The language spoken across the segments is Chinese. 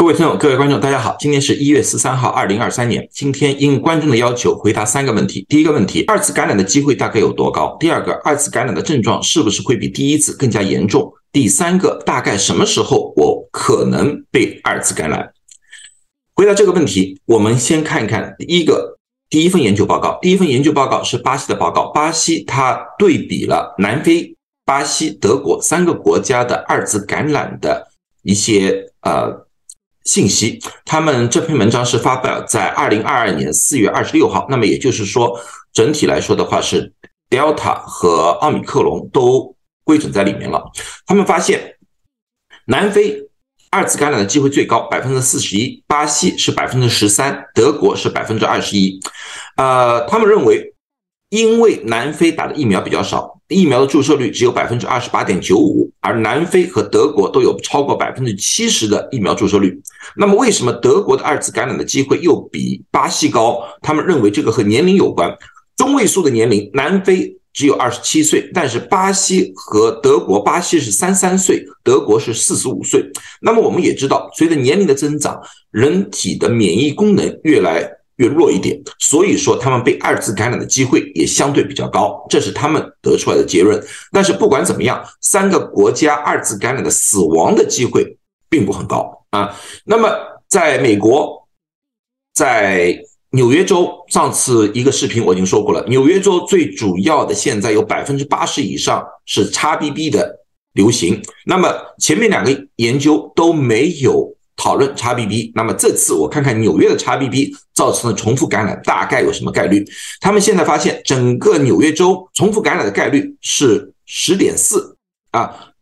各位听众、各位观众，大家好，今天是一月十三号，二零二三年。今天应观众的要求，回答三个问题。第一个问题，二次感染的机会大概有多高？第二个，二次感染的症状是不是会比第一次更加严重？第三个，大概什么时候我可能被二次感染？回答这个问题，我们先看一看第一个第一份研究报告。第一份研究报告是巴西的报告，巴西它对比了南非、巴西、德国三个国家的二次感染的一些呃。信息，他们这篇文章是发表在二零二二年四月二十六号。那么也就是说，整体来说的话是 Delta 和奥密克戎都归准在里面了。他们发现，南非二次感染的机会最高，百分之四十一；巴西是百分之十三，德国是百分之二十一。呃，他们认为，因为南非打的疫苗比较少。疫苗的注射率只有百分之二十八点九五，而南非和德国都有超过百分之七十的疫苗注射率。那么，为什么德国的二次感染的机会又比巴西高？他们认为这个和年龄有关。中位数的年龄，南非只有二十七岁，但是巴西和德国，巴西是三三岁，德国是四十五岁。那么，我们也知道，随着年龄的增长，人体的免疫功能越来。越弱一点，所以说他们被二次感染的机会也相对比较高，这是他们得出来的结论。但是不管怎么样，三个国家二次感染的死亡的机会并不很高啊。那么在美国，在纽约州，上次一个视频我已经说过了，纽约州最主要的现在有百分之八十以上是 XBB 的流行。那么前面两个研究都没有。讨论 XBB，那么这次我看看纽约的 XBB 造成的重复感染大概有什么概率？他们现在发现整个纽约州重复感染的概率是十点四啊，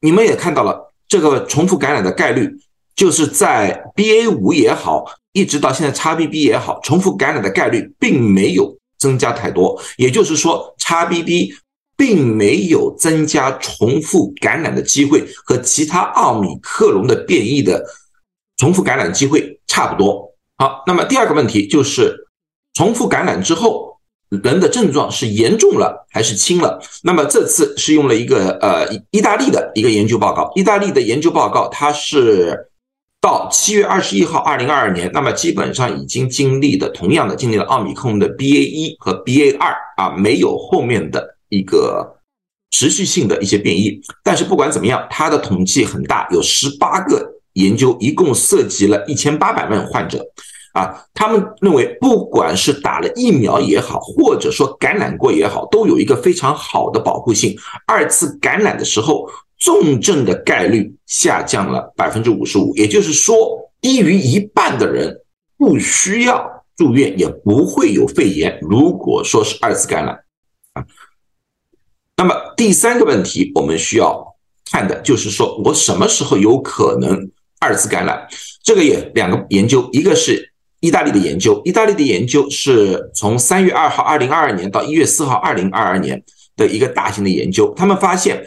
你们也看到了这个重复感染的概率，就是在 BA 五也好，一直到现在 XBB 也好，重复感染的概率并没有增加太多，也就是说 XBB 并没有增加重复感染的机会，和其他奥米克戎的变异的。重复感染机会差不多。好，那么第二个问题就是，重复感染之后，人的症状是严重了还是轻了？那么这次是用了一个呃意大利的一个研究报告。意大利的研究报告，它是到七月二十一号，二零二二年，那么基本上已经经历的同样的经历了奥密克戎的 BA 一和 BA 二啊，没有后面的一个持续性的一些变异。但是不管怎么样，它的统计很大，有十八个。研究一共涉及了一千八百万患者，啊，他们认为不管是打了疫苗也好，或者说感染过也好，都有一个非常好的保护性。二次感染的时候，重症的概率下降了百分之五十五，也就是说，低于一半的人不需要住院，也不会有肺炎。如果说是二次感染，啊，那么第三个问题我们需要看的就是说我什么时候有可能。二次感染，这个也两个研究，一个是意大利的研究，意大利的研究是从三月二号二零二二年到一月四号二零二二年的一个大型的研究，他们发现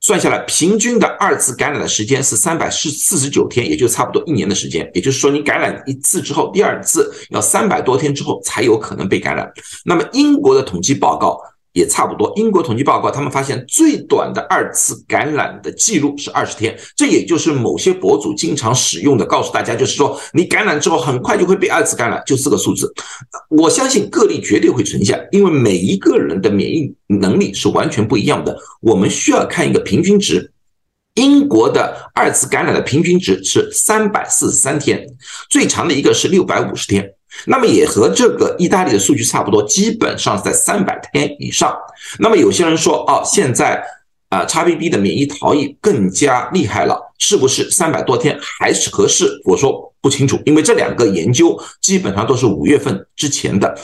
算下来平均的二次感染的时间是三百四四十九天，也就差不多一年的时间，也就是说你感染一次之后，第二次要三百多天之后才有可能被感染。那么英国的统计报告。也差不多。英国统计报告，他们发现最短的二次感染的记录是二十天，这也就是某些博主经常使用的，告诉大家就是说，你感染之后很快就会被二次感染，就四个数字。我相信个例绝对会存在，因为每一个人的免疫能力是完全不一样的。我们需要看一个平均值。英国的二次感染的平均值是三百四十三天，最长的一个是六百五十天。那么也和这个意大利的数据差不多，基本上在三百天以上。那么有些人说，哦，现在啊，XBB 的免疫逃逸更加厉害了，是不是三百多天还是合适？我说不清楚，因为这两个研究基本上都是五月份之前的。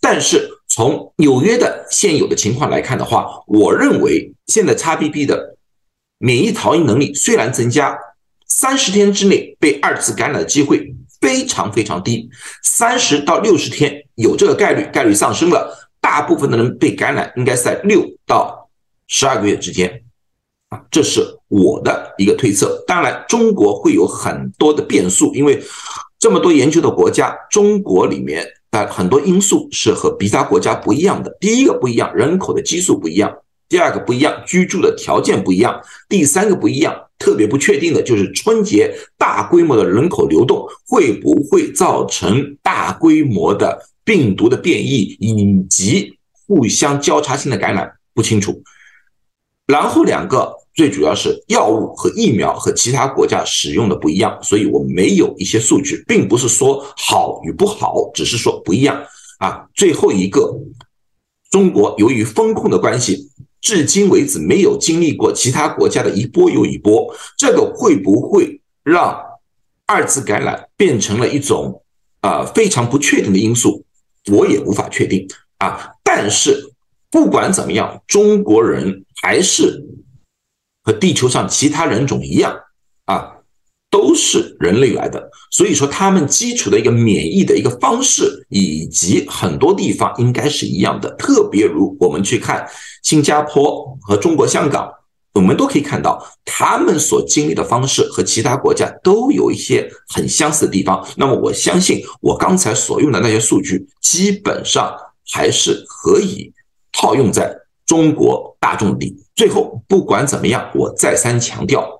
但是从纽约的现有的情况来看的话，我认为现在 XBB 的免疫逃逸能力虽然增加，三十天之内被二次感染的机会。非常非常低，三十到六十天有这个概率，概率上升了。大部分的人被感染应该是在六到十二个月之间，啊，这是我的一个推测。当然，中国会有很多的变数，因为这么多研究的国家，中国里面的很多因素是和其他国家不一样的。第一个不一样，人口的基数不一样。第二个不一样，居住的条件不一样；第三个不一样，特别不确定的就是春节大规模的人口流动会不会造成大规模的病毒的变异以及互相交叉性的感染，不清楚。然后两个最主要是药物和疫苗和其他国家使用的不一样，所以我没有一些数据，并不是说好与不好，只是说不一样啊。最后一个，中国由于风控的关系。至今为止没有经历过其他国家的一波又一波，这个会不会让二次感染变成了一种啊非常不确定的因素？我也无法确定啊。但是不管怎么样，中国人还是和地球上其他人种一样啊。都是人类来的，所以说他们基础的一个免疫的一个方式，以及很多地方应该是一样的。特别如我们去看新加坡和中国香港，我们都可以看到他们所经历的方式和其他国家都有一些很相似的地方。那么我相信我刚才所用的那些数据，基本上还是可以套用在中国大众里。最后不管怎么样，我再三强调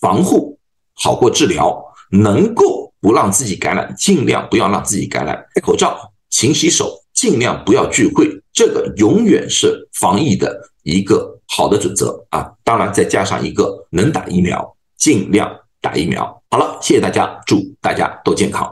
防护。好过治疗，能够不让自己感染，尽量不要让自己感染。戴口罩，勤洗手，尽量不要聚会，这个永远是防疫的一个好的准则啊！当然，再加上一个能打疫苗，尽量打疫苗。好了，谢谢大家，祝大家都健康。